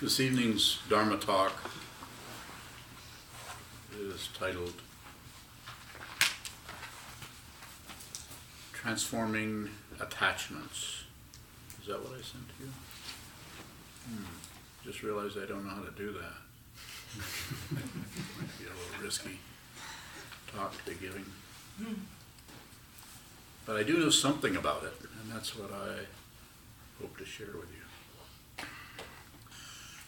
This evening's Dharma talk is titled Transforming Attachments. Is that what I sent to you? Hmm. Just realized I don't know how to do that. Might be a little risky talk to giving. But I do know something about it, and that's what I hope to share with you.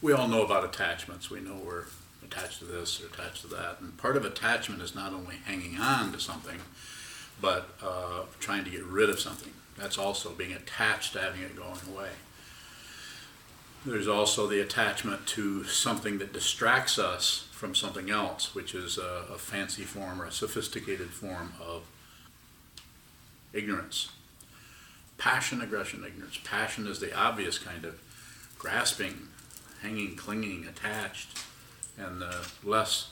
We all know about attachments. We know we're attached to this or attached to that. And part of attachment is not only hanging on to something, but uh, trying to get rid of something. That's also being attached to having it going away. There's also the attachment to something that distracts us from something else, which is a, a fancy form or a sophisticated form of ignorance. Passion, aggression, ignorance. Passion is the obvious kind of grasping, hanging, clinging, attached. And the less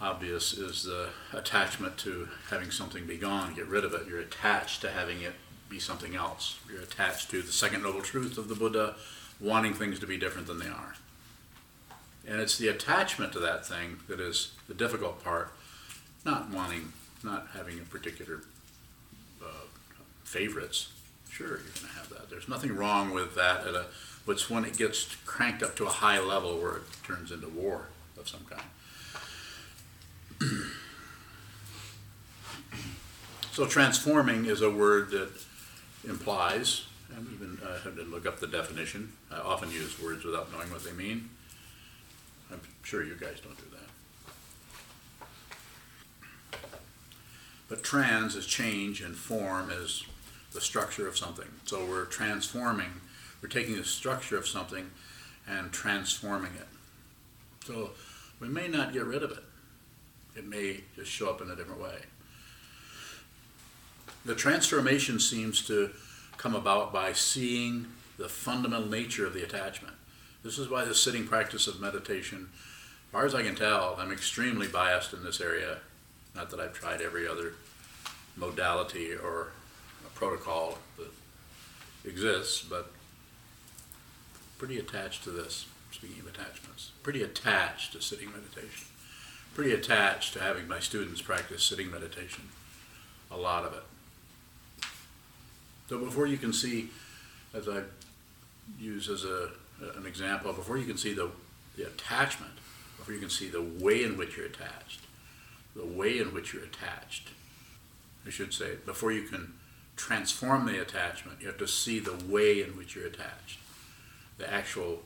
obvious is the attachment to having something be gone, get rid of it. You're attached to having it be something else. You're attached to the second noble truth of the Buddha, wanting things to be different than they are. And it's the attachment to that thing that is the difficult part, not wanting, not having a particular uh, favorites. Sure, you're going to have that. There's nothing wrong with that. At a, but it's when it gets cranked up to a high level where it turns into war of some kind. so transforming is a word that implies, and even uh, I had to look up the definition. I often use words without knowing what they mean. I'm sure you guys don't do that. But trans is change and form is the structure of something. So we're transforming, we're taking the structure of something and transforming it. So we may not get rid of it. It may just show up in a different way. The transformation seems to come about by seeing the fundamental nature of the attachment. This is why the sitting practice of meditation, as far as I can tell, I'm extremely biased in this area. Not that I've tried every other modality or protocol that exists, but pretty attached to this, speaking of attachments. Pretty attached to sitting meditation. Pretty attached to having my students practice sitting meditation. A lot of it. So before you can see, as I use as a, an example, before you can see the, the attachment, before you can see the way in which you're attached, the way in which you're attached, I should say, before you can transform the attachment, you have to see the way in which you're attached. The actual,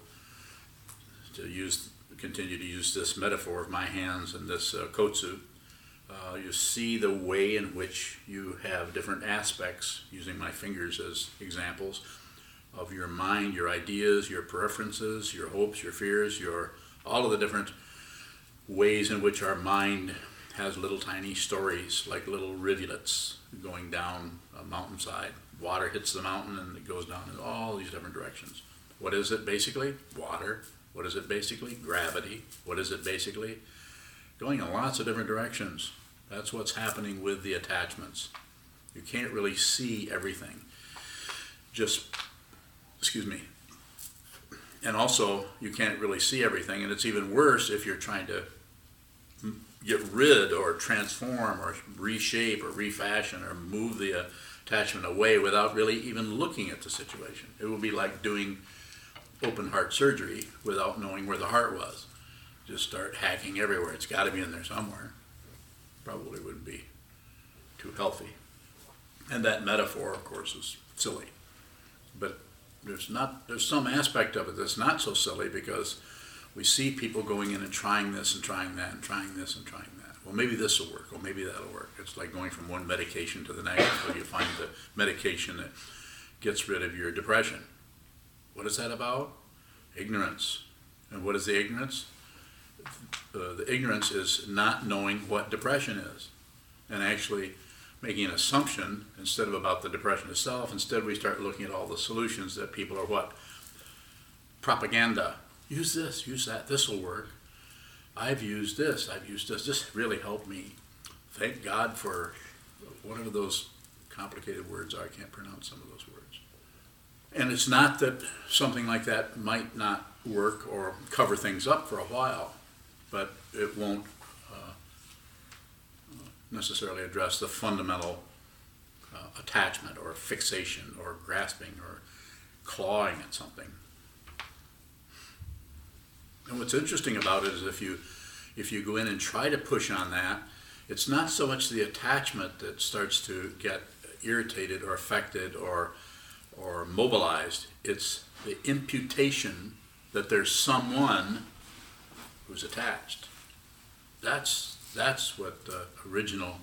to use, continue to use this metaphor of my hands and this uh, coat suit, uh, you see the way in which you have different aspects, using my fingers as examples, of your mind, your ideas, your preferences, your hopes, your fears, your all of the different ways in which our mind has little tiny stories, like little rivulets going down a mountainside. Water hits the mountain and it goes down in all these different directions. What is it basically? Water. What is it basically? Gravity. What is it basically? Going in lots of different directions. That's what's happening with the attachments. You can't really see everything. Just, excuse me. And also, you can't really see everything, and it's even worse if you're trying to get rid or transform or reshape or refashion or move the attachment away without really even looking at the situation. It would be like doing open heart surgery without knowing where the heart was. Just start hacking everywhere. It's got to be in there somewhere probably wouldn't be too healthy. And that metaphor, of course, is silly. But there's not there's some aspect of it that's not so silly because we see people going in and trying this and trying that and trying this and trying that. Well, maybe this will work. Well, maybe that'll work. It's like going from one medication to the next until you find the medication that gets rid of your depression. What is that about? Ignorance. And what is the ignorance? uh, the ignorance is not knowing what depression is and actually making an assumption instead of about the depression itself. Instead, we start looking at all the solutions that people are what? Propaganda. Use this, use that, this will work. I've used this, I've used this, this really helped me. Thank God for whatever those complicated words. I can't pronounce some of those words. And it's not that something like that might not work or cover things up for a while, but it won't uh, necessarily address the fundamental uh, attachment or fixation or grasping or clawing at something. And what's interesting about it is if you if you go in and try to push on that, it's not so much the attachment that starts to get irritated or affected or or mobilized. It's the imputation that there's someone who's attached. That's that's what the original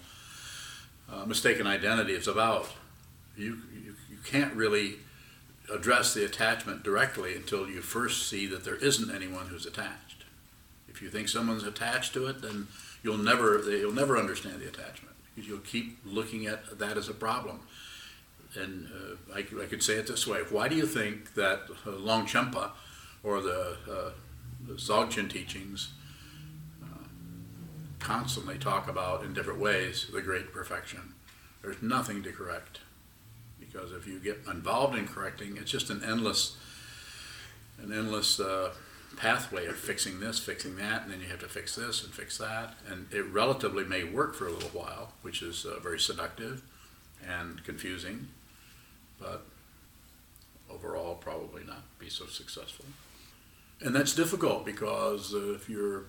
uh, mistaken identity is about. You, you you can't really address the attachment directly until you first see that there isn't anyone who's attached. If you think someone's attached to it, then you'll never you'll never understand the attachment because you'll keep looking at that as a problem. And uh, I, I, could say it this way: Why do you think that uh, Longchenpa or the, uh, the teachings uh, constantly talk about in different ways the great perfection? There's nothing to correct because if you get involved in correcting, it's just an endless, an endless uh, pathway of fixing this, fixing that, and then you have to fix this and fix that, and it relatively may work for a little while, which is uh, very seductive and confusing, but overall probably not be so successful. And that's difficult because uh, if you're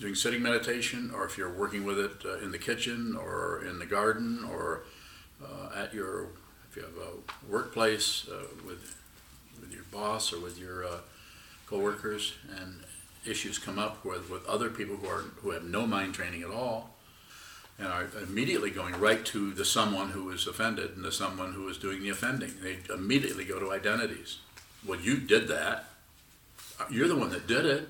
doing sitting meditation or if you're working with it uh, in the kitchen or in the garden or uh, at your you have a workplace uh, with with your boss or with your uh, coworkers, and issues come up with, with other people who are who have no mind training at all, and are immediately going right to the someone who is offended and the someone who is doing the offending. They immediately go to identities. Well, you did that. You're the one that did it.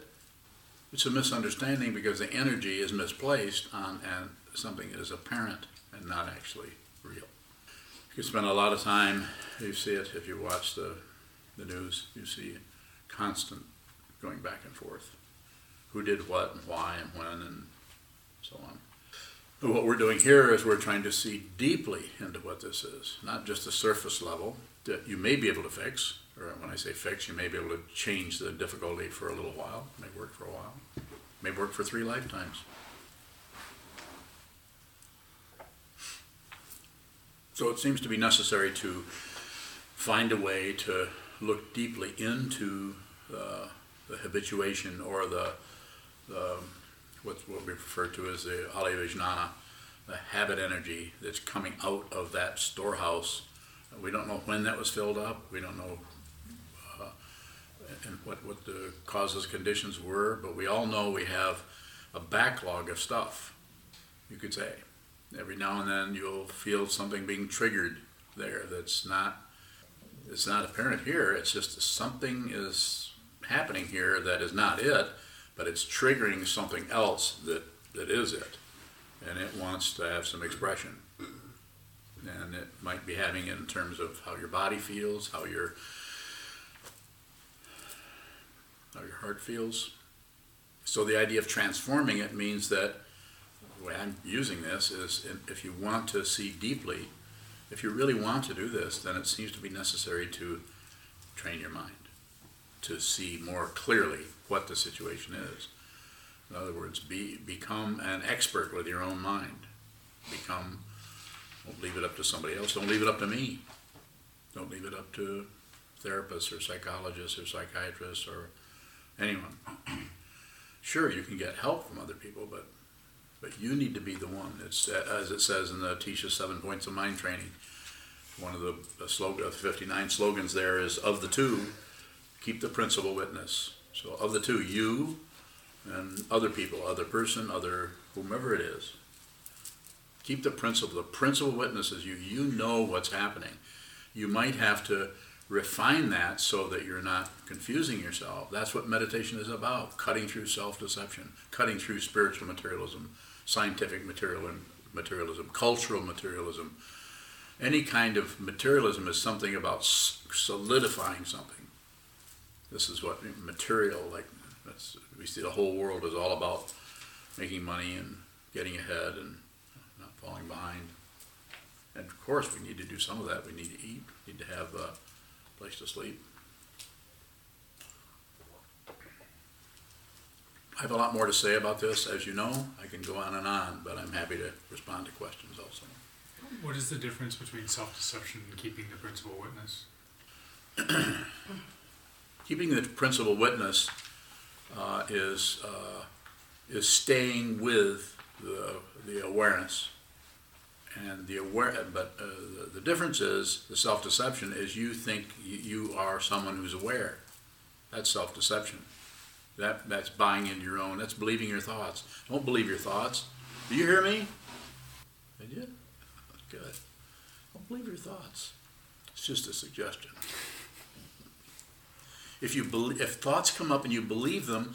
It's a misunderstanding because the energy is misplaced on and something is apparent and not actually real. You spend a lot of time, you see it if you watch the, the news, you see constant going back and forth. Who did what and why and when and so on. But what we're doing here is we're trying to see deeply into what this is, not just the surface level that you may be able to fix, or when I say fix, you may be able to change the difficulty for a little while, may work for a while, may work for three lifetimes. So it seems to be necessary to find a way to look deeply into uh, the habituation or the, the what, what we refer to as the alaya the habit energy that's coming out of that storehouse. We don't know when that was filled up. We don't know uh, and what, what the causes conditions were, but we all know we have a backlog of stuff, you could say every now and then you'll feel something being triggered there that's not it's not apparent here. It's just something is happening here that is not it but it's triggering something else that that is it. And it wants to have some expression. And it might be having it in terms of how your body feels how your how your heart feels. So the idea of transforming it means that the way I'm using this is if you want to see deeply, if you really want to do this, then it seems to be necessary to train your mind to see more clearly what the situation is. In other words, be, become an expert with your own mind. Become, don't leave it up to somebody else. Don't leave it up to me. Don't leave it up to therapists or psychologists or psychiatrists or anyone. sure, you can get help from other people, but but you need to be the one. It's as it says in the Atisha Seven Points of Mind Training. One of the, slogan, uh, 59 slogans there is of the two, keep the principal witness. So of the two, you and other people, other person, other whomever it is, keep the principal. The principal witness is you. You know what's happening. You might have to refine that so that you're not confusing yourself. That's what meditation is about cutting through self deception, cutting through spiritual materialism, scientific material and materialism, cultural materialism. Any kind of materialism is something about solidifying something. This is what material, like we see the whole world is all about making money and getting ahead and not falling behind. And of course, we need to do some of that. We need to eat. We need to have a place to sleep. I have a lot more to say about this, as you know. I can go on and on, but I'm happy to respond to questions also. What is the difference between self-deception and keeping the principal witness? Keeping the principal witness uh, is, uh, is staying with the, the awareness. And the aware, but uh, the, the difference is, the self-deception is you think you are someone who's aware. That's self-deception. That, that's buying into your own, that's believing your thoughts. Don't believe your thoughts. Do you hear me? Did you? Good. Don't believe your thoughts. It's just a suggestion. If you believe, if thoughts come up and you believe them,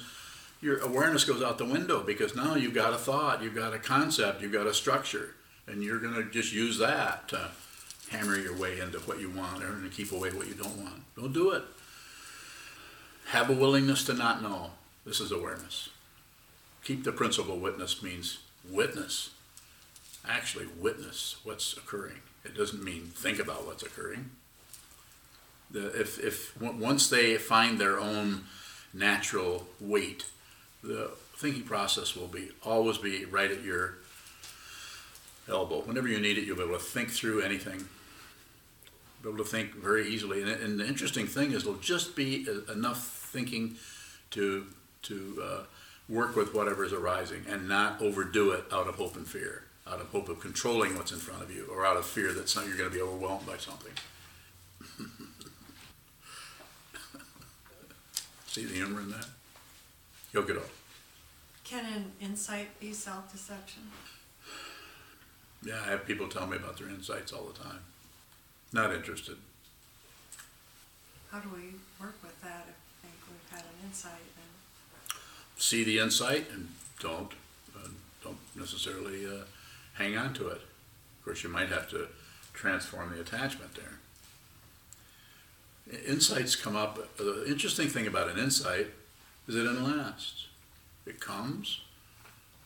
your awareness goes out the window because now you've got a thought, you've got a concept, you've got a structure, and you're going to just use that to hammer your way into what you want to keep away what you don't want. Don't do it. Have a willingness to not know. This is awareness. Keep the principal witness means witness. Actually, witness what's occurring. It doesn't mean think about what's occurring. The, if, if once they find their own natural weight, the thinking process will be always be right at your elbow. Whenever you need it, you'll be able to think through anything. Be able to think very easily. And, and the interesting thing is, it'll just be enough thinking to to uh, work with whatever is arising and not overdo it out of hope and fear, out of hope of controlling what's in front of you, or out of fear that some, you're going to be overwhelmed by something. See the humor in that? You'll get old. Can an insight be self-deception? Yeah, I have people tell me about their insights all the time. Not interested. How do we work with that if we think we've had an insight and, See the insight and don't uh, don't necessarily uh, hang on to it. Of course, you might have to transform the attachment there. I- Insights come up. The interesting thing about an insight is it doesn't last. It comes.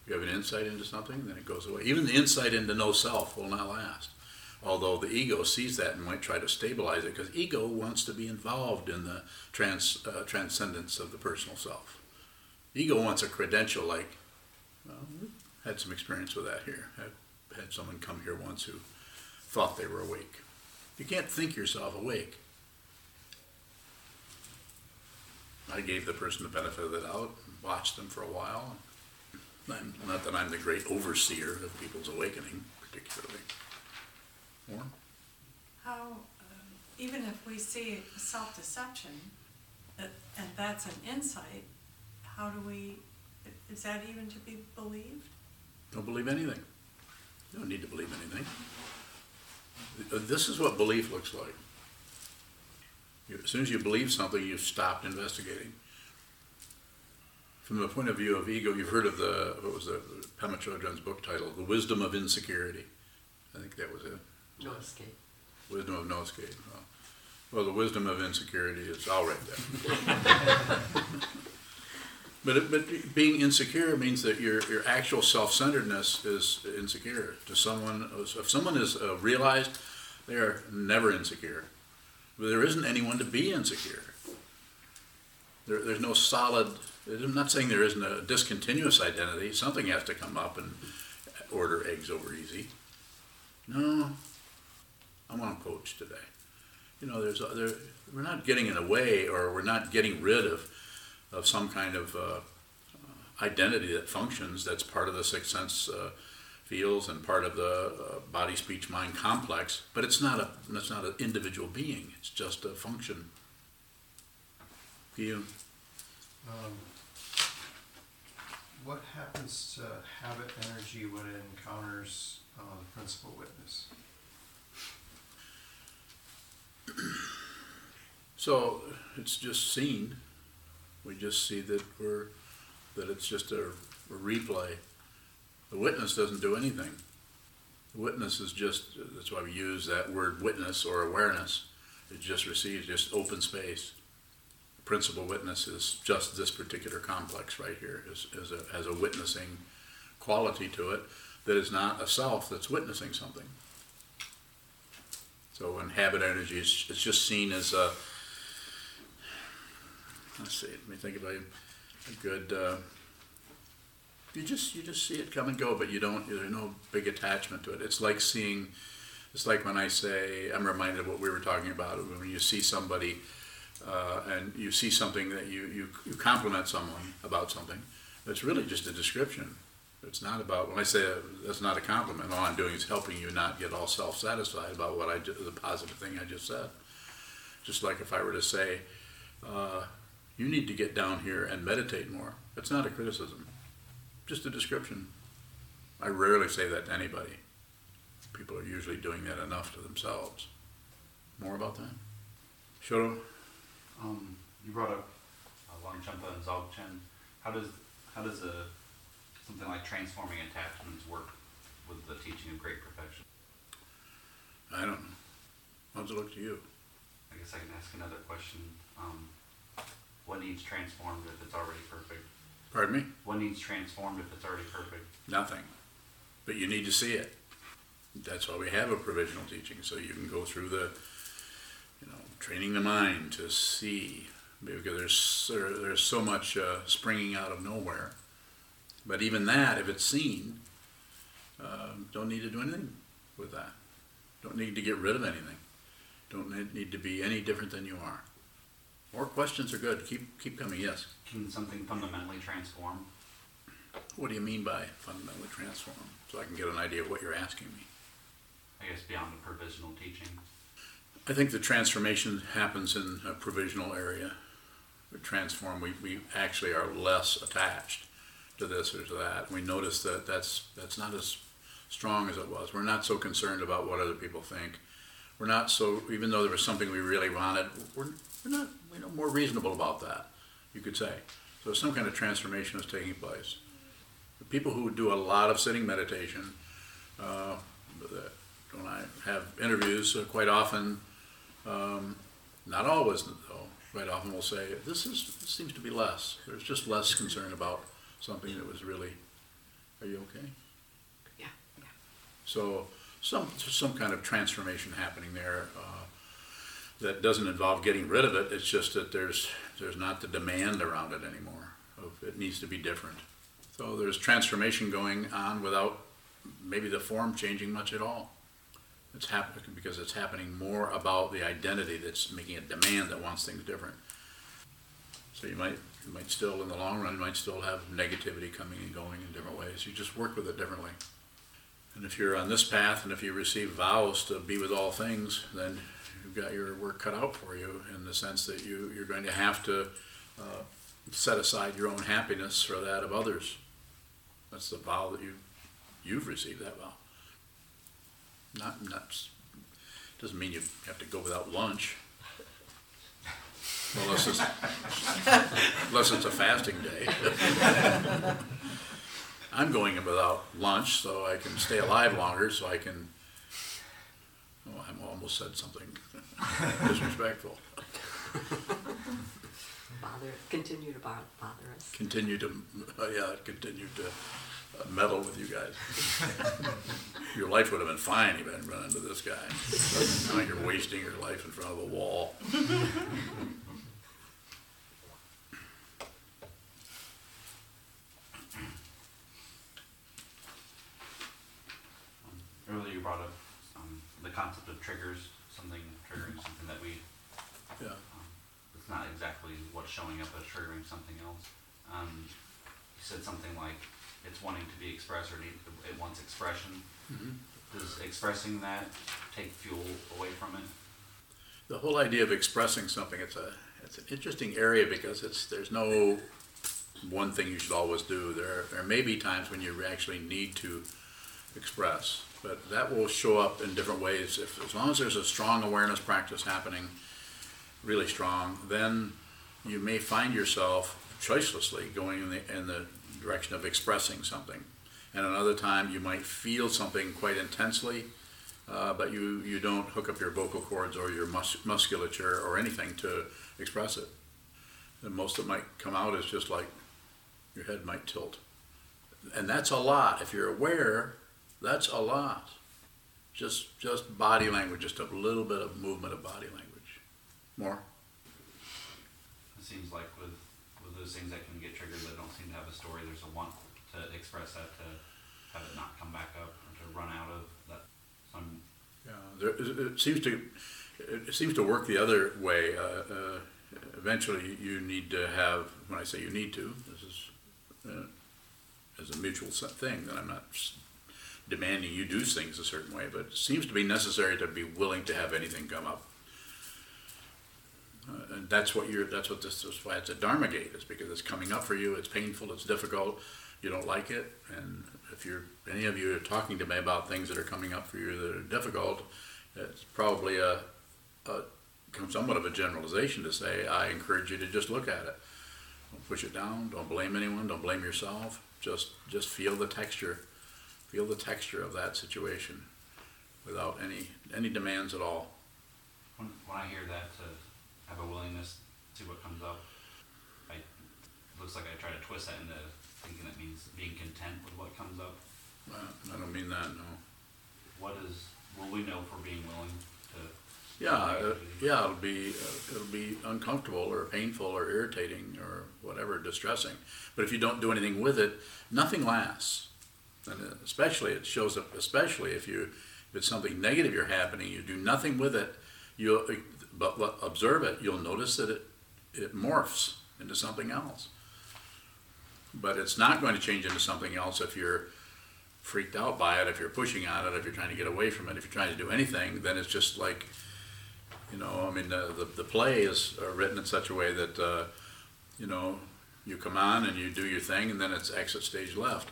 You have an insight into something, then it goes away. Even the insight into no self will not last. Although the ego sees that and might try to stabilize it, because ego wants to be involved in the trans, uh, transcendence of the personal self. Ego wants a credential like, well, had some experience with that here. Had, had someone come here once who thought they were awake. You can't think yourself awake. I gave the person the benefit of the doubt, watched them for a while. I'm, not that I'm the great overseer of people's awakening, particularly. Or, how, um, even if we see self-deception, that- and that's an insight, how do we, is that even to be believed? don't believe anything. You don't need to believe anything. This is what belief looks like. You- As soon as you believe something, you've stopped investigating. From the point of view of ego, you've heard of the, what was the, Pema Chodron's book title, The Wisdom of Insecurity. I think that was it. No escape. Wisdom of no escape. Well, Well, the wisdom of insecurity is all right there. But, it- but being insecure means that your, your actual self-centeredness is insecure. To someone, if someone is uh, realized, they are never insecure. But there isn't anyone to be insecure. There, there's no solid, I'm not saying there isn't a discontinuous identity. Something has to come up and order eggs over easy. No, I want to coach today. You know, there's, there, we're not getting in the way or we're not getting rid of, of some kind of uh, identity that functions that's part of the sixth sense uh, feels and part of the uh, body, speech, mind complex, but it's not a, it's not an individual being. It's just a function. You, Um, What happens to habit energy when it encounters uh, the principal witness? So it's just seen. We just see that we're, that it's just a, a replay. The witness doesn't do anything. The witness is just, that's why we use that word witness or awareness. It just receives just open space. The principal witness is just this particular complex right here, is, is a, has a witnessing quality to it that is not a self that's witnessing something. So in habit energy, it's, it's just seen as a, let's see, let me think about it, a good, uh, you just, you just see it come and go, but you don't, there's no big attachment to it. It's like seeing, it's like when I say, I'm reminded of what we were talking about, when you see somebody, uh, and you see something that you, you, you compliment someone about something, it's really just a description. It's not about, when I say that's not a compliment, all I'm doing is helping you not get all self-satisfied about what I, ju- the positive thing I just said. Just like if I were to say, uh, you need to get down here and meditate more. That's not a criticism, just a description. I rarely say that to anybody. People are usually doing that enough to themselves. More about that? Shoto? Um, you brought up Longchenpa and Dzogchen. How does how does a something like transforming attachments work with the teaching of great perfection? I don't know. Does it look to you? I guess I can ask another question. Um, what needs transformed if it's already perfect? Pardon me? What needs transformed if it's already perfect? Nothing. But you need to see it. That's why we have a provisional teaching, so you can go through the, you know, training the mind to see. Because there's there, there's so much uh, springing out of nowhere. But even that, if it's seen, um, don't need to do anything with that. Don't need to get rid of anything. Don't need- need to be any different than you are. More questions are good. Keep keep coming. Yes. Can something fundamentally transform? What do you mean by fundamentally transform? So I can get an idea of what you're asking me. I guess beyond the provisional teaching. I think the transformation happens in a provisional area. We transform, we, we actually are less attached to this or to that. We notice that that's, that's not as strong as it was. We're not so concerned about what other people think. We're not so, even though there was something we really wanted, we're, we're not, we're no more reasonable about that, you could say. So some kind of transformation is taking place. The people who do a lot of sitting meditation, uh, when I have interviews, uh, quite often, um, not always though, quite often will say, this is, this seems to be less. There's just less concern about something that was really, are you okay? Yeah. So some, some kind of transformation happening there, uh, that doesn't involve getting rid of it. It's just that there's, there's not the demand around it anymore. Of, it needs to be different. So there's transformation going on without maybe the form changing much at all. It's happening because it's happening more about the identity that's making a demand that wants things different. So you might, you might still, in the long run, you might still have negativity coming and going in different ways. You just work with it differently. And if you're on this path and if you receive vows to be with all things, then you've got your work cut out for you in the sense that you, you're going to have to uh, set aside your own happiness for that of others. That's the vow that you, you've received that vow. Not, not, doesn't mean you have to go without lunch. Unless it's, unless it's a fasting day. I'm going without lunch so I can stay alive longer, so I can, oh, I almost said something disrespectful. Bother, continue to bo- bother us. Continue to, uh, yeah, continue to uh, meddle with you guys. Your life would have been fine if you hadn't run into this guy. Now you're wasting your life in front of a wall. Um, earlier you brought up um, the concept of triggers, something triggering something that we Yeah. Um, it's not exactly what's showing up as triggering something else. Um, you said something like it's wanting to be expressed or need, it wants expression. Does expressing that take fuel away from it? The whole idea of expressing something, it's a, it's an interesting area because it's, there's no one thing you should always do. There, there may be times when you actually need to express, but that will show up in different ways. If, as long as there's a strong awareness practice happening, really strong, then you may find yourself choicelessly going in the, in the direction of expressing something. And another time, you might feel something quite intensely, uh, but you, you don't hook up your vocal cords or your mus- musculature or anything to express it. And most that might come out is just like your head might tilt. And that's a lot. If you're aware, that's a lot. Just, just body language, just a little bit of movement of body language. More? It seems like with, with those things that can get triggered that don't seem to have a story, there's a want to express that, to have it not come back up, or to run out of that, some, Yeah, there, it, seems to, it seems to work the other way. Uh, uh, eventually, you need to have, when I say you need to, this is, uh, as a mutual thing, that I'm not demanding you do things a certain way, but it seems to be necessary to be willing to have anything come up. Uh, and that's what you're, that's what this is why it's a Dharma gate, is because it's coming up for you, it's painful, it's difficult, you don't like it, and if you're, any of you are talking to me about things that are coming up for you that are difficult, it's probably a, a, somewhat of a generalization to say, I encourage you to just look at it. Don't push it down, don't blame anyone, don't blame yourself, just, just feel the texture, feel the texture of that situation without any, any demands at all. when, when I hear that, to have a willingness to see what comes up, I, looks like I try to twist that into thinking that means being content with what comes up. I don't mean that, no. What is, will we know for being willing to? Yeah, uh, yeah, it'll be, uh, it'll be uncomfortable or painful or irritating or whatever, distressing. But if you don't do anything with it, nothing lasts. And especially, it shows up, especially if you, if it's something negative you're happening, you do nothing with it, you'll, but but observe it, you'll notice that it, it morphs into something else. But it's not going to change into something else if you're freaked out by it, if you're pushing on it, if you're trying to get away from it, if you're trying to do anything, then it's just like, you know, I mean, the, the, the play is uh, written in such a way that, uh, you know, you come on and you do your thing and then it's exit stage left.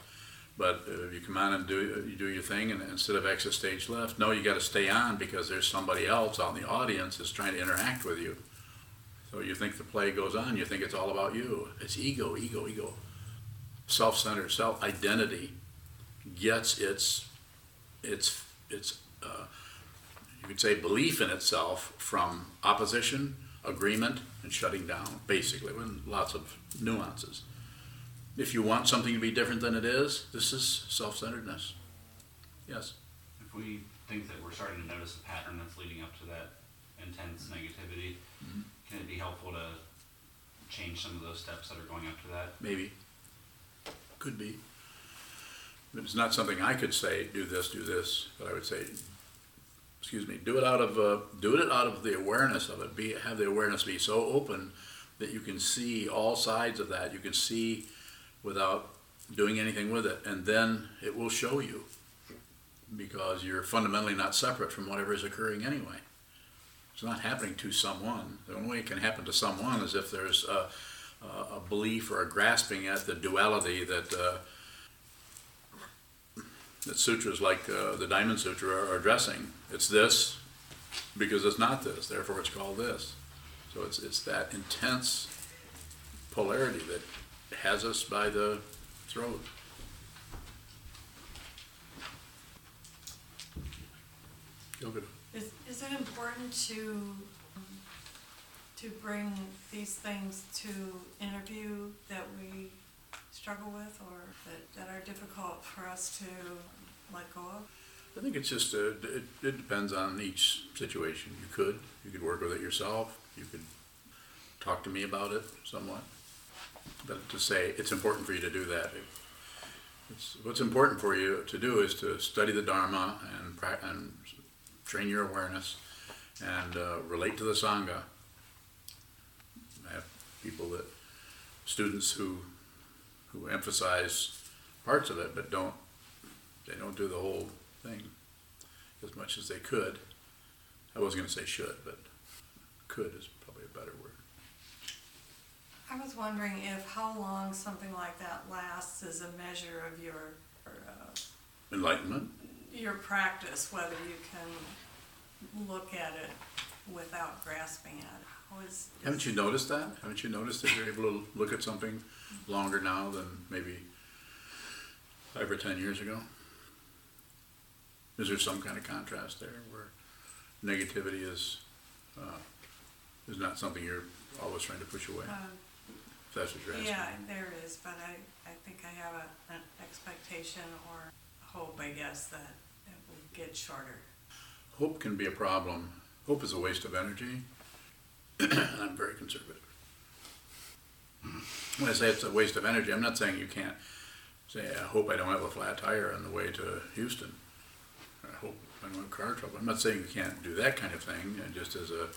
But uh, you come on and do, you do your thing and instead of exit stage left, no, you gotta stay on because there's somebody else out in the audience that's trying to interact with you. So you think the play goes on, you think it's all about you. It's ego, ego, ego. Self-centered, self-identity gets its, its, its, uh, you could say belief in itself from opposition, agreement, and shutting down, basically, with lots of nuances. If you want something to be different than it is, this is self-centeredness. Yes. If we think that we're starting to notice a pattern that's leading up to that intense negativity, can it be helpful to change some of those steps that are going up to that? Maybe. Could be. But it's not something I could say, do this, do this, but I would say, excuse me, do it out of, uh, do it out of the awareness of it, be, have the awareness be so open that you can see all sides of that, you can see without doing anything with it, and then it will show you. Because you're fundamentally not separate from whatever is occurring anyway. It's not happening to someone. The only way it can happen to someone is if there's a, a belief or a grasping at the duality that uh, that sutras like uh, the Diamond Sutra are addressing. It's this because it's not this, therefore it's called this. So it's it's that intense polarity that has us by the throat. Is, is it important to, um, to bring these things to interview that we struggle with or that, that are difficult for us to let go of? I think it's just, uh, it, it depends on each situation. You could, you could work with it yourself, you could talk to me about it somewhat. But to say, it's important for you to do that. It's, what's important for you to do is to study the Dharma and and train your awareness and, uh, relate to the Sangha. I have people that, students who, who emphasize parts of it, but don't, they don't do the whole thing as much as they could. I was gonna say should, but could is probably a better word. I was wondering if how long something like that lasts is a measure of your, uh, Enlightenment, your practice, whether you can look at it without grasping at it. How is- haven't you noticed that? Haven't you noticed that you're able to look at something longer now than maybe five or ten years ago? Is there some kind of contrast there where negativity is, uh, is not something you're always trying to push away? Um, If that's what you're asking. Yeah, there is, but I, I think I have a, an expectation or hope, I guess, that it will get shorter. hope can be a problem. Hope is a waste of energy, I'm very conservative. When I say it's a waste of energy, I'm not saying you can't say, I hope I don't have a flat tire on the way to Houston. I hope I don't have car trouble. I'm not saying you can't do that kind of thing, and just as a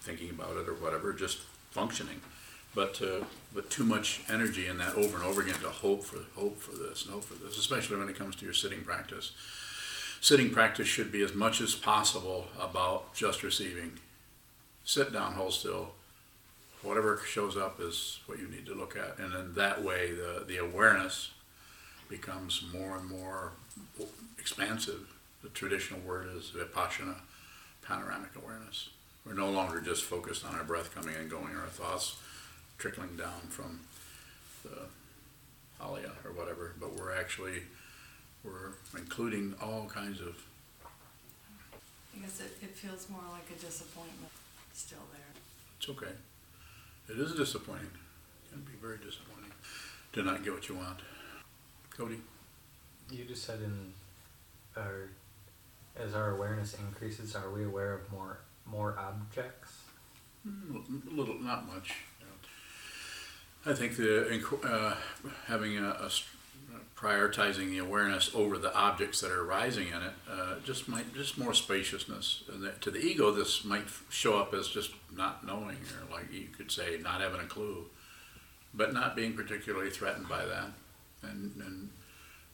thinking about it or whatever, just functioning. But, but too much energy in that over and over again to hope for, hope for this and hope for this, especially when it comes to your sitting practice. Sitting practice should be as much as possible about just receiving. Sit down, hold still. Whatever shows up is what you need to look at. And then that way, the, the awareness becomes more and more expansive. The traditional word is vipassana, panoramic awareness. We're no longer just focused on our breath coming and going, or our thoughts trickling down from the alaya or whatever, but we're actually, we're including all kinds of, I guess it, it feels more like a disappointment still there. it's okay. It is disappointing, it can be very disappointing to not get what you want. Cody? You just said in our as our awareness increases, are we aware of more more objects? Mm, A little, not much. I think the, uh, having a, a prioritizing the awareness over the objects that are arising in it, uh, just might, just more spaciousness. And that, to the ego, this might show up as just not knowing, or like you could say, not having a clue, but not being particularly threatened by that, and, and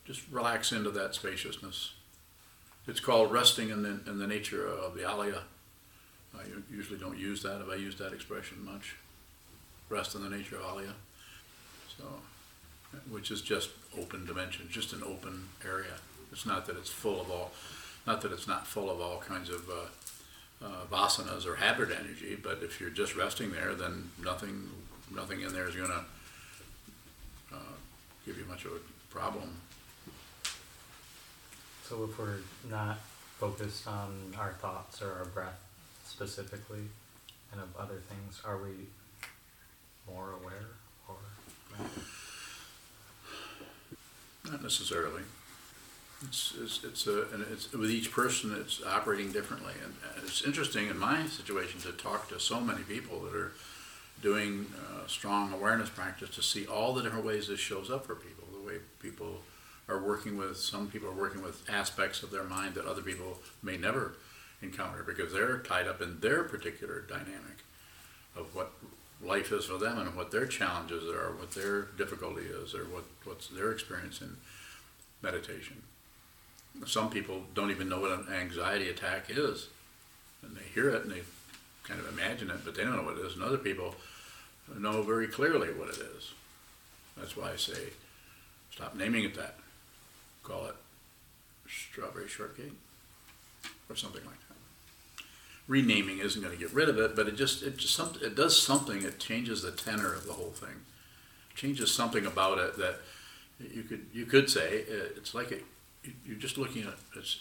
just relax into that spaciousness. It's called resting in the, in the nature of the alaya. i usually don't use that, if I use that expression much. Rest in the nature of alaya. So, which is just open dimension, just an open area. It's not that it's full of all, not that it's not full of all kinds of uh, uh, vasanas or habit energy, but if you're just resting there, then nothing, nothing in there is gonna uh, give you much of a problem. So if we're not focused on our thoughts or our breath specifically, and of other things, are we more aware or? Not necessarily. It's, it's, it's a, and it's, with each person, it's operating differently. And it's interesting in my situation to talk to so many people that are doing uh, strong awareness practice to see all the different ways this shows up for people. The way people are working with, some people are working with aspects of their mind that other people may never encounter because they're tied up in their particular dynamic of what life is for them and what their challenges are, what their difficulty is, or what, what's their experience in meditation. Some people don't even know what an anxiety attack is. And they hear it and they kind of imagine it, but they don't know what it is. And other people know very clearly what it is. That's why I say, stop naming it that. Call it strawberry shortcake or something like that. Renaming isn't going to get rid of it, but it just it just some, it does something. It changes the tenor of the whole thing. changes something about it that you could you could say uh, it's like it, you- you're just looking at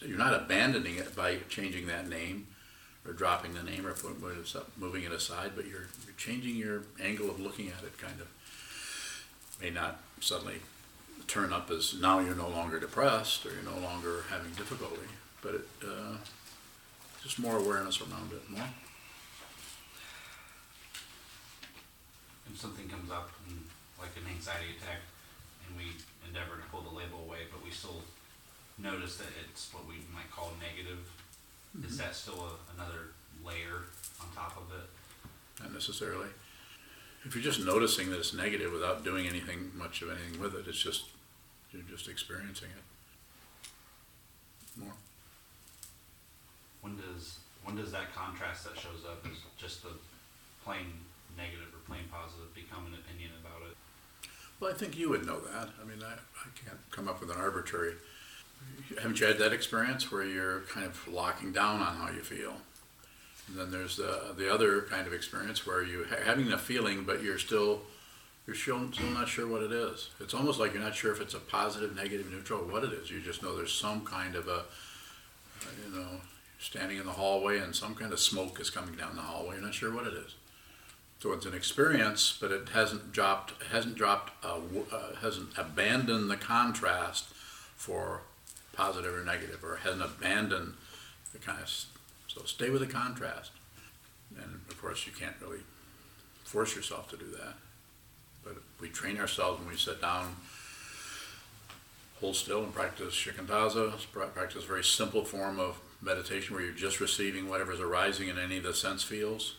you're not abandoning it by changing that name or dropping the name or it moving it aside, but you're, you're changing your angle of looking at it. Kind of may not suddenly turn up as now you're no longer depressed or you're no longer having difficulty, but it, uh, just more awareness around it. More. If something comes up, and like an anxiety attack, and we endeavor to pull the label away, but we still notice that it's what we might call negative, is mm-hmm. that still a, another layer on top of it? not necessarily. If you're just noticing that it's negative without doing anything much of anything with it, it's just you're just experiencing it. More. When does, when does that contrast that shows up as just the plain negative or plain positive become an opinion about it? Well, I think you would know that. I mean, I, I can't come up with an arbitrary. Haven't you had that experience where you're kind of locking down on how you feel? And then there's the the other kind of experience where you ha- having a feeling, but you're still you're still, still not sure what it is. It's almost like you're not sure if it's a positive, negative, neutral, what it is. You just know there's some kind of a, you know, standing in the hallway and some kind of smoke is coming down the hallway. You're not sure what it is. So it's an experience, but it hasn't dropped, hasn't dropped, a w- uh, hasn't abandoned the contrast for positive or negative, or hasn't abandoned The kind of, so stay with the contrast. And of course, you can't really force yourself to do that. But we train ourselves when we sit down, hold still and practice shikantaza, practice a very simple form of meditation where you're just receiving whatever's arising in any of the sense fields.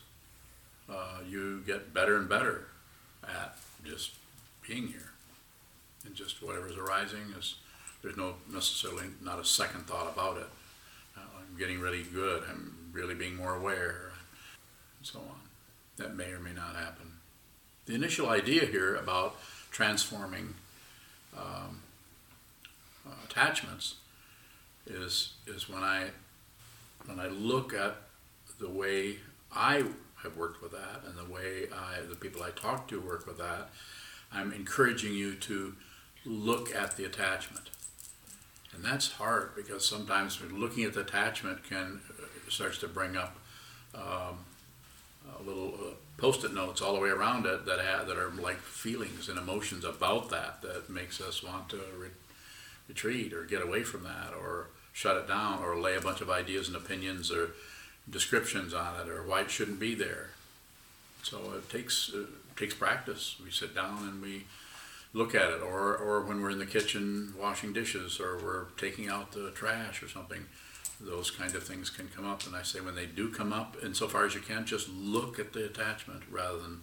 Uh, you get better and better at just being here. And just whatever's arising is, there's no necessarily, not a second thought about it. Uh, I'm getting really good, I'm really being more aware, and so on. That may or may not happen. The initial idea here about transforming um, uh, attachments is is when I when I look at the way I have worked with that and the way I the people I talk to work with that, I'm encouraging you to look at the attachment. And that's hard because sometimes looking at the attachment can uh, starts to bring up um, little uh, post-it notes all the way around it that have, that are like feelings and emotions about that that makes us want to re- retreat or get away from that or shut it down or lay a bunch of ideas and opinions or descriptions on it or why it shouldn't be there. So it takes uh, takes practice. We sit down and we look at it or or when we're in the kitchen washing dishes or we're taking out the trash or something those kind of things can come up and i say when they do come up insofar as you can just look at the attachment rather than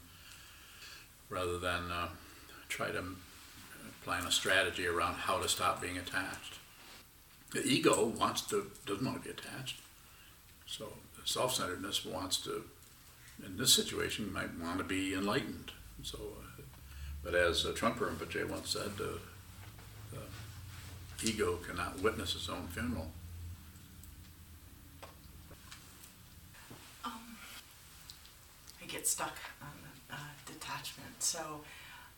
rather than uh, try to plan a strategy around how to stop being attached the ego wants to doesn't want to be attached so the self-centeredness wants to in this situation might want to be enlightened so uh, but as uh, Trungpa Rinpoche once said, uh, the ego cannot witness its own funeral. I get stuck on uh, detachment. So,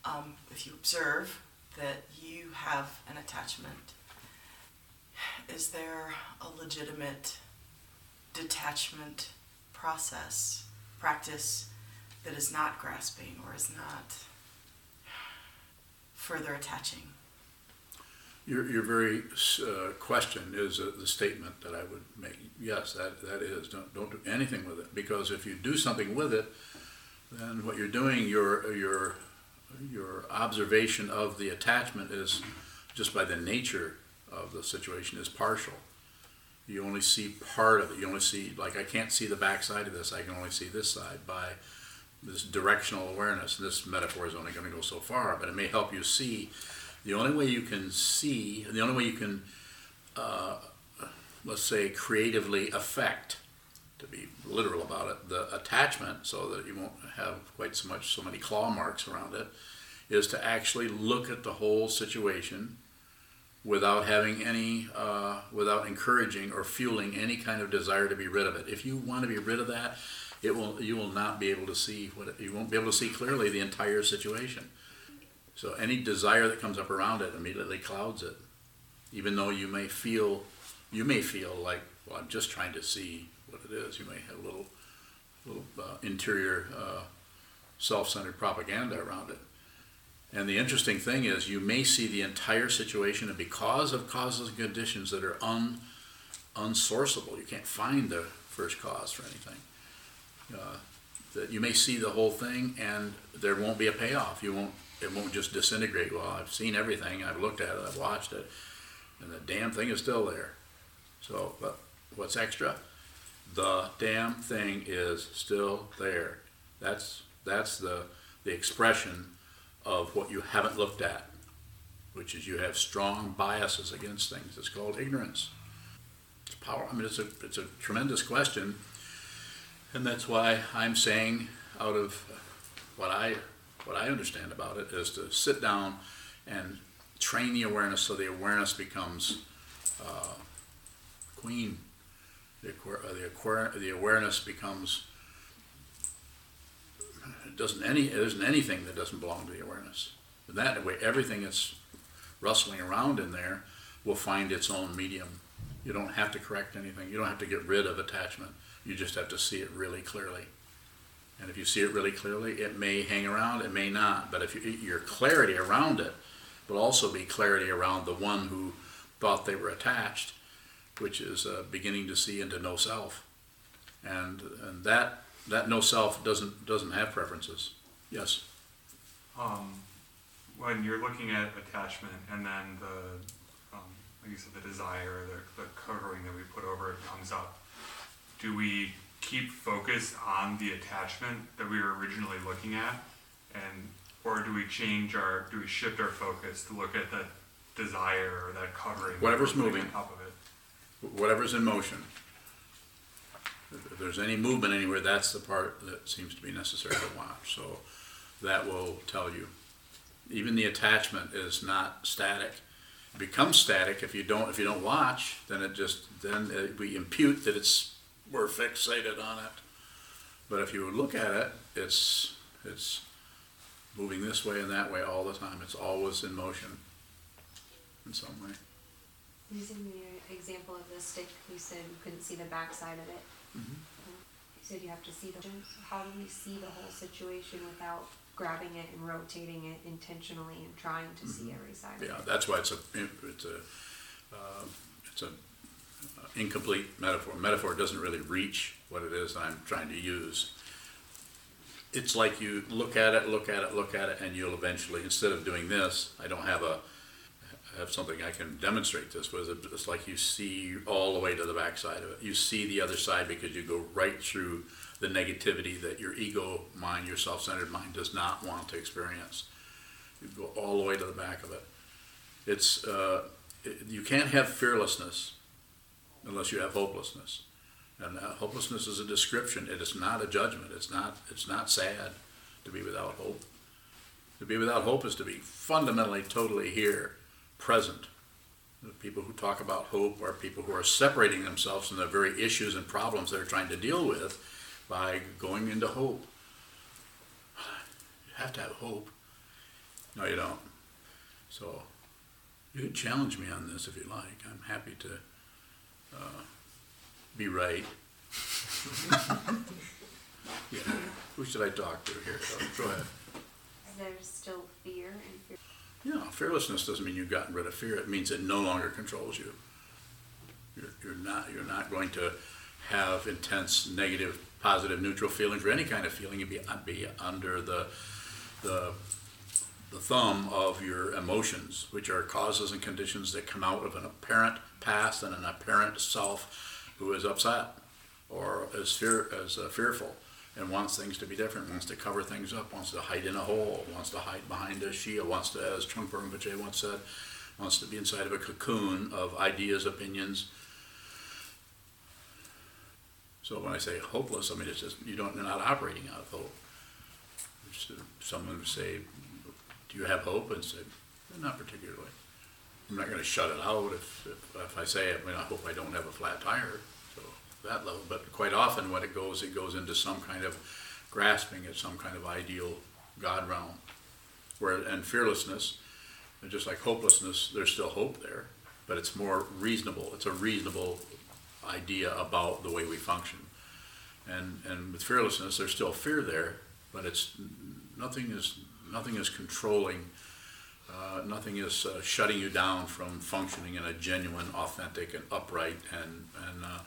um, if you observe that you have an attachment, is there a legitimate detachment process, practice that is not grasping or is not further attaching? Your, your very uh, question is uh, the statement that I would make. Yes, that, that is. Don't, don't do anything with it because if you do something with it, then what you're doing, your, your, your observation of the attachment is just by the nature of the situation is partial. You only see part of it. You only see, like, I can't see the backside of this. I can only see this side by this directional awareness. This metaphor is only going to go so far, but it may help you see. The only way you can see, the only way you can, uh, let's say, creatively affect, to be literal about it, the attachment, so that you won't have quite so much, so many claw marks around it, is to actually look at the whole situation without having any, uh, without encouraging or fueling any kind of desire to be rid of it. If you want to be rid of that, it will you will not be able to see what it, you won't be able to see clearly the entire situation. So any desire that comes up around it immediately clouds it, even though you may feel you may feel like well I'm just trying to see what it is. You may have a little little uh, interior uh, self-centered propaganda around it. And the interesting thing is, you may see the entire situation, and because of causes and conditions that are un, unsourceable, you can't find the first cause for anything uh, that you may see the whole thing and there won't be a payoff. You won't. It won't just disintegrate. Well, I've seen everything. I've looked at it. I've watched it, and the damn thing is still there. So, but what's extra? The damn thing is still there. That's that's the the expression of what you haven't looked at, which is you have strong biases against things. It's called ignorance. It's power. I mean, it's a it's a tremendous question. And that's why I'm saying, out of what I what I understand about it, is to sit down and train the awareness so the awareness becomes uh, queen. The, the, the awareness becomes doesn't any there isn't anything that doesn't belong to the awareness. In that way, everything that's rustling around in there will find its own medium. You don't have to correct anything. You don't have to get rid of attachment. You just have to see it really clearly. And if you see it really clearly, it may hang around, it may not. But if you, your clarity around it will also be clarity around the one who thought they were attached, which is uh, beginning to see into no self. And, and that, that no self doesn't, doesn't have preferences. Yes? um, when you're looking at attachment and then the, um, like you said, the desire, the, the covering that we put over it comes up, do we keep focus on the attachment that we were originally looking at? And, or do we change our, do we shift our focus to look at the desire or that covering? that Whatever's we're putting moving. On top of it? Whatever's in motion. If there's any movement anywhere, that's the part that seems to be necessary to watch. So that will tell you. Even the attachment is not static. It becomes static if you don't if you don't watch. Then it just then it, we impute that it's we're fixated on it. But if you look at it, it's it's moving this way and that way all the time. It's always in motion in some way. Using the example of the stick, you said you couldn't see the backside of it. Mhm. You said you have to see the, how do we see the whole situation without grabbing it and rotating it intentionally and trying to see every side of it? Yeah, that's why it's a, it's a, uh, it's a uh, incomplete metaphor. Metaphor doesn't really reach what it is I'm trying to use. It's like you look at it, look at it, look at it, and you'll eventually, instead of doing this, I don't have a, have something I can demonstrate this with. It's like you see all the way to the backside of it. You see the other side because you go right through the negativity that your ego mind, your self-centered mind does not want to experience. You go all the way to the back of it. It's, uh, it- you can't have fearlessness unless you have hopelessness. And uh, hopelessness is a description. It is not a judgment. It's not, it's not sad to be without hope. To be without hope is to be fundamentally, totally here, present. The people who talk about hope are people who are separating themselves from the very issues and problems they're trying to deal with by going into hope. You have to have hope. No, you don't. So, you can challenge me on this if you like. I'm happy to uh, be right. yeah. Who should I talk to here? Go ahead. Is there still fear and fear? Yeah, fearlessness doesn't mean you've gotten rid of fear. It means it no longer controls you. You're, you're not you're not going to have intense negative, positive, neutral feelings or any kind of feeling. You'd be be under the the the thumb of your emotions, which are causes and conditions that come out of an apparent past and an apparent self who is upset or is fear is uh, fearful and wants things to be different, wants to cover things up, wants to hide in a hole, wants to hide behind a shield, wants to, as Trungpa Rinpoche once said, wants to be inside of a cocoon of ideas, opinions. So when I say hopeless, I mean it's just you don't you're not operating out of hope. Uh, Someone would say, "Do you have hope?" and say, "Not particularly." I'm not going to shut it out if, if, if I say, I mean, I hope I don't have a flat tire. That level, but quite often when it goes, it goes into some kind of grasping at some kind of ideal God realm. Where and fearlessness, and just like hopelessness, there's still hope there, but it's more reasonable. It's a reasonable idea about the way we function. And and with fearlessness, there's still fear there, but it's nothing is nothing is controlling. Uh, nothing is uh, shutting you down from functioning in a genuine, authentic, and upright, and and uh,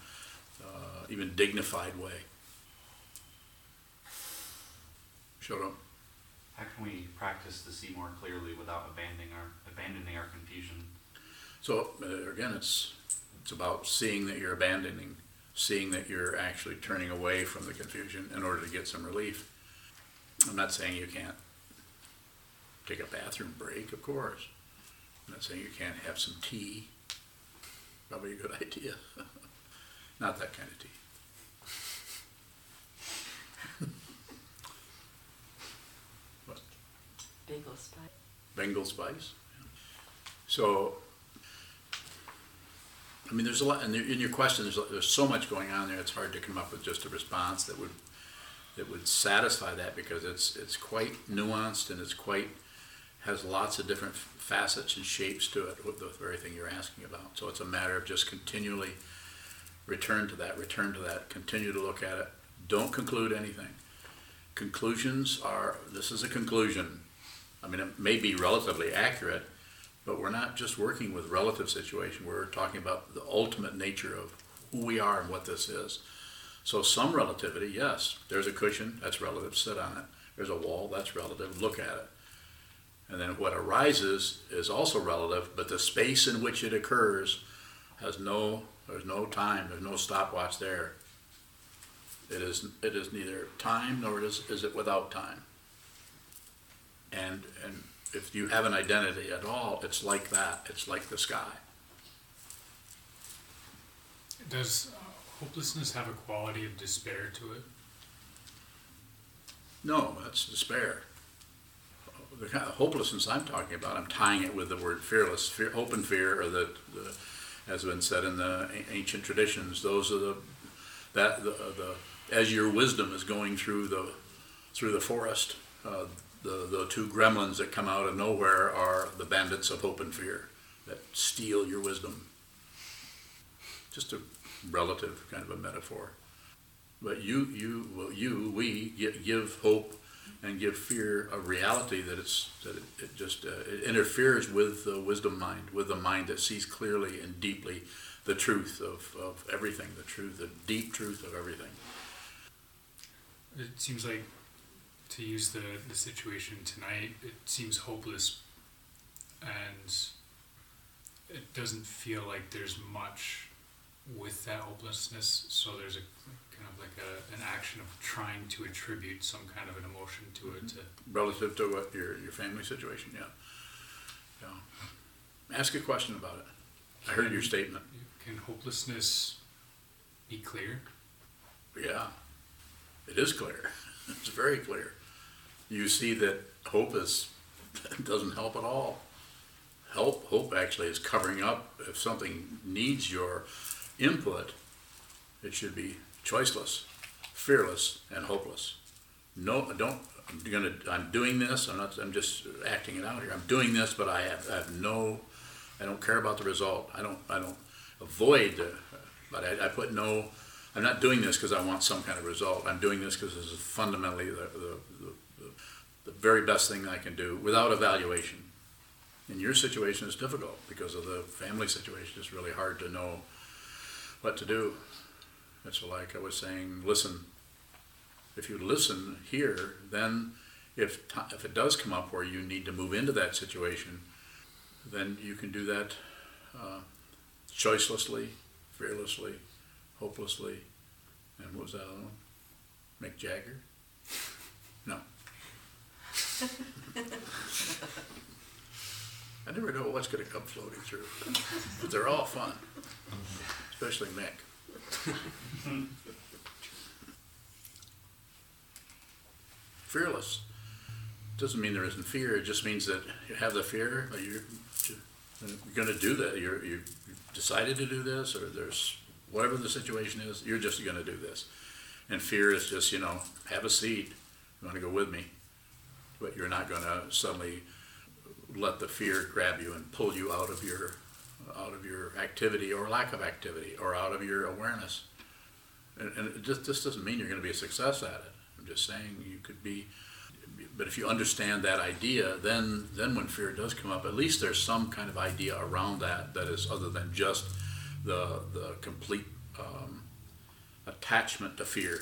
uh, even dignified way. Up. How can we practice to see more clearly without abandoning our abandoning our confusion? So uh, again, it's it's about seeing that you're abandoning, seeing that you're actually turning away from the confusion in order to get some relief. I'm not saying you can't take a bathroom break, of course. I'm not saying you can't have some tea. Probably a good idea. Not that kind of tea. What? Bagel spice. Bengal spice. So, I mean, there's a lot, and there- in your question, there's, there's so much going on there, it's hard to come up with just a response that would, that would satisfy that because it's, it's quite nuanced and it's quite, has lots of different facets and shapes to it with the very thing you're asking about. So it's a matter of just continually return to that, return to that, continue to look at it. Don't conclude anything. Conclusions are, this is a conclusion. I mean, it may be relatively accurate, But we're not just working with relative situation, we're talking about the ultimate nature of who we are and what this is. So some relativity, yes, there's a cushion, that's relative, sit on it. There's a wall, that's relative, look at it. And then what arises is also relative, but the space in which it occurs has no, there's no time, there's no stopwatch there. It is, it is neither time nor is, is it without time. And, and if you have an identity at all, it's like that, it's like the sky. Does uh, hopelessness have a quality of despair to it? No, that's despair. The kind of hopelessness I'm talking about, I'm tying it with the word fearless. Fear, hope and fear or the, the, has been said in the ancient traditions, those are the, that, the, the, as your wisdom is going through the, through the forest, uh, the, the two gremlins that come out of nowhere are the bandits of hope and fear that steal your wisdom. Just a relative kind of a metaphor. But you, you, well, you, we give hope and give fear a reality that it's that it, it just uh, it interferes with the wisdom mind, with the mind that sees clearly and deeply the truth of, of everything, the truth, the deep truth of everything. It seems like, to use the, the situation tonight, it seems hopeless and it doesn't feel like there's much with that hopelessness. So there's a kind of like a, an action of trying to attribute some kind of an emotion to it. To, Relative to what your your family situation, yeah. yeah. Ask a question about it. I heard your statement. can hopelessness be clear? Yeah, it is clear. It's very clear. You see that hope is doesn't help at all. Help, hope actually is covering up. If something needs your input, it should be choiceless, fearless, and hopeless. No, I don't. I'm gonna. I'm doing this. I'm not. I'm just acting it out here. I'm doing this, but I have. I have no. I don't care about the result. I don't. I don't avoid. The, but I, I put no. I'm not doing this because I want some kind of result. I'm doing this because this is fundamentally the, the, the, the, very best thing I can do without evaluation. And your situation is difficult because of the family situation. It's really hard to know what to do. It's like I was saying, listen. If you listen here, then if, ti- if it does come up where you need to move into that situation, then you can do that uh, choicelessly, fearlessly, hopelessly, and what was that other one? Mick Jagger? No. I never know what's going to come floating through, but they're all fun, especially Mick. Fearless doesn't mean there isn't fear. It just means that you have the fear, you're, you're going to do that. You're, you decided to do this, or there's whatever the situation is. You're just going to do this. And fear is just, you know, have a seat. You want to go with me, but you're not going to suddenly let the fear grab you and pull you out of your out of your activity or lack of activity or out of your awareness. And, and it just this doesn't mean you're going to be a success at it. I'm just saying you could be. But if you understand that idea, then then when fear does come up, at least there's some kind of idea around that that is other than just the the complete um, attachment to fear,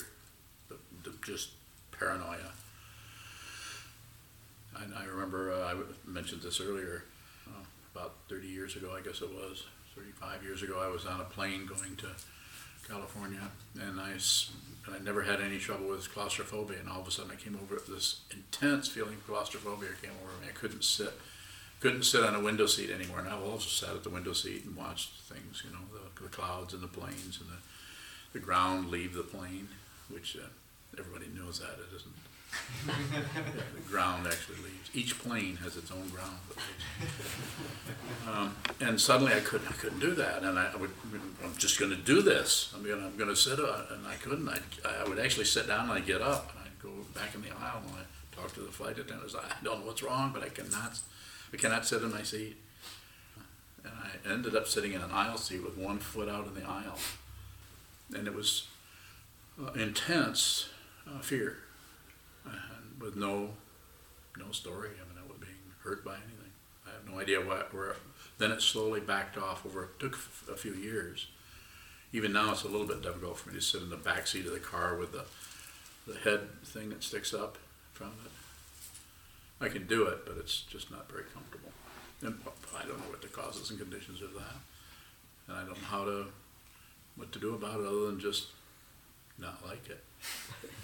the, the just paranoia. I, I remember uh, I mentioned this earlier, about 30 years ago, I guess it was, 35 years ago. I was on a plane going to California, and I, and I never had any trouble with claustrophobia. And all of a sudden, I came over this intense feeling of claustrophobia came over me. I couldn't sit, couldn't sit on a window seat anymore. And I also sat at the window seat and watched things, you know, the, the clouds and the planes and the, the ground leave the plane, which uh, everybody knows that it isn't. The ground actually leaves. Each plane has its own ground. that leaves. Um, and suddenly I couldn't, I couldn't do that, and I, would, I'm just going to do this. I'm going to, I'm to sit, uh, and I couldn't. I, I would actually sit down and I'd get up and I'd go back in the aisle and I'd talk to the flight attendants. I don't know what's wrong, but I cannot, I cannot sit in my seat. And I ended up sitting in an aisle seat with one foot out in the aisle, and it was uh, intense uh, fear, and with no, no story. I mean, I was being hurt by anything. I have no idea what, where, then it slowly backed off over, it took a few years. Even now, it's a little bit difficult for me to sit in the back seat of the car with the, the head thing that sticks up from it. I can do it, but it's just not very comfortable. And I don't know what the causes and conditions of that. And I don't know how to, what to do about it other than just not like it.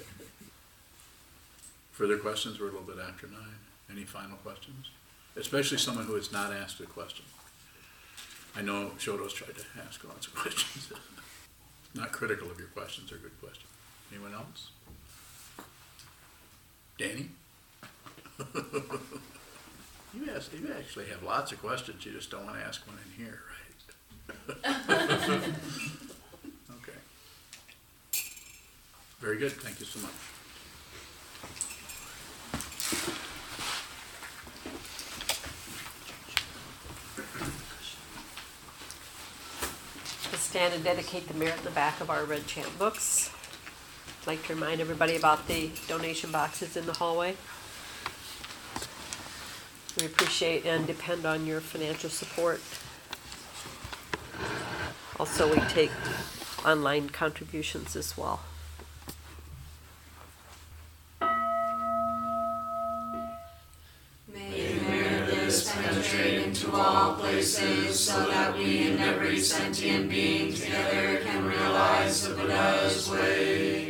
Further questions? We're a little bit after nine. Any final questions? Especially someone who has not asked a question. I know Shoto's tried to ask lots of questions. Not critical of your questions, they're good questions. Anyone else? Danny? You ask, you actually have lots of questions, you just don't wanna ask one in here, right? Okay. Very good, thank you so much. To stand and dedicate the merit at the back of our red chant books. I'd like to remind everybody about the donation boxes in the hallway. We appreciate and depend on your financial support. Also, we take online contributions as well. Into all places so that we and every sentient being together can realize the Buddha's way.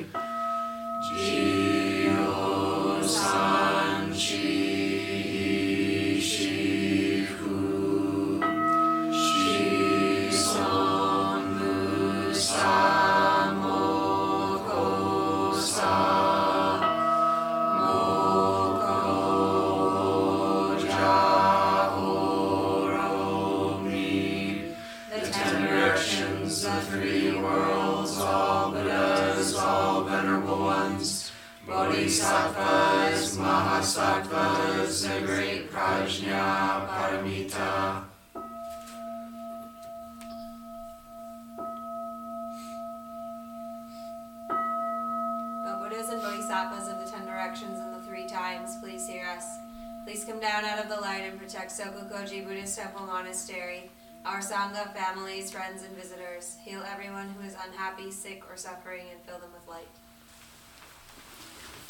Please come down out of the light and protect Sokokoji Buddhist Temple Monastery, our Sangha, families, friends, and visitors. Heal everyone who is unhappy, sick, or suffering, and fill them with light.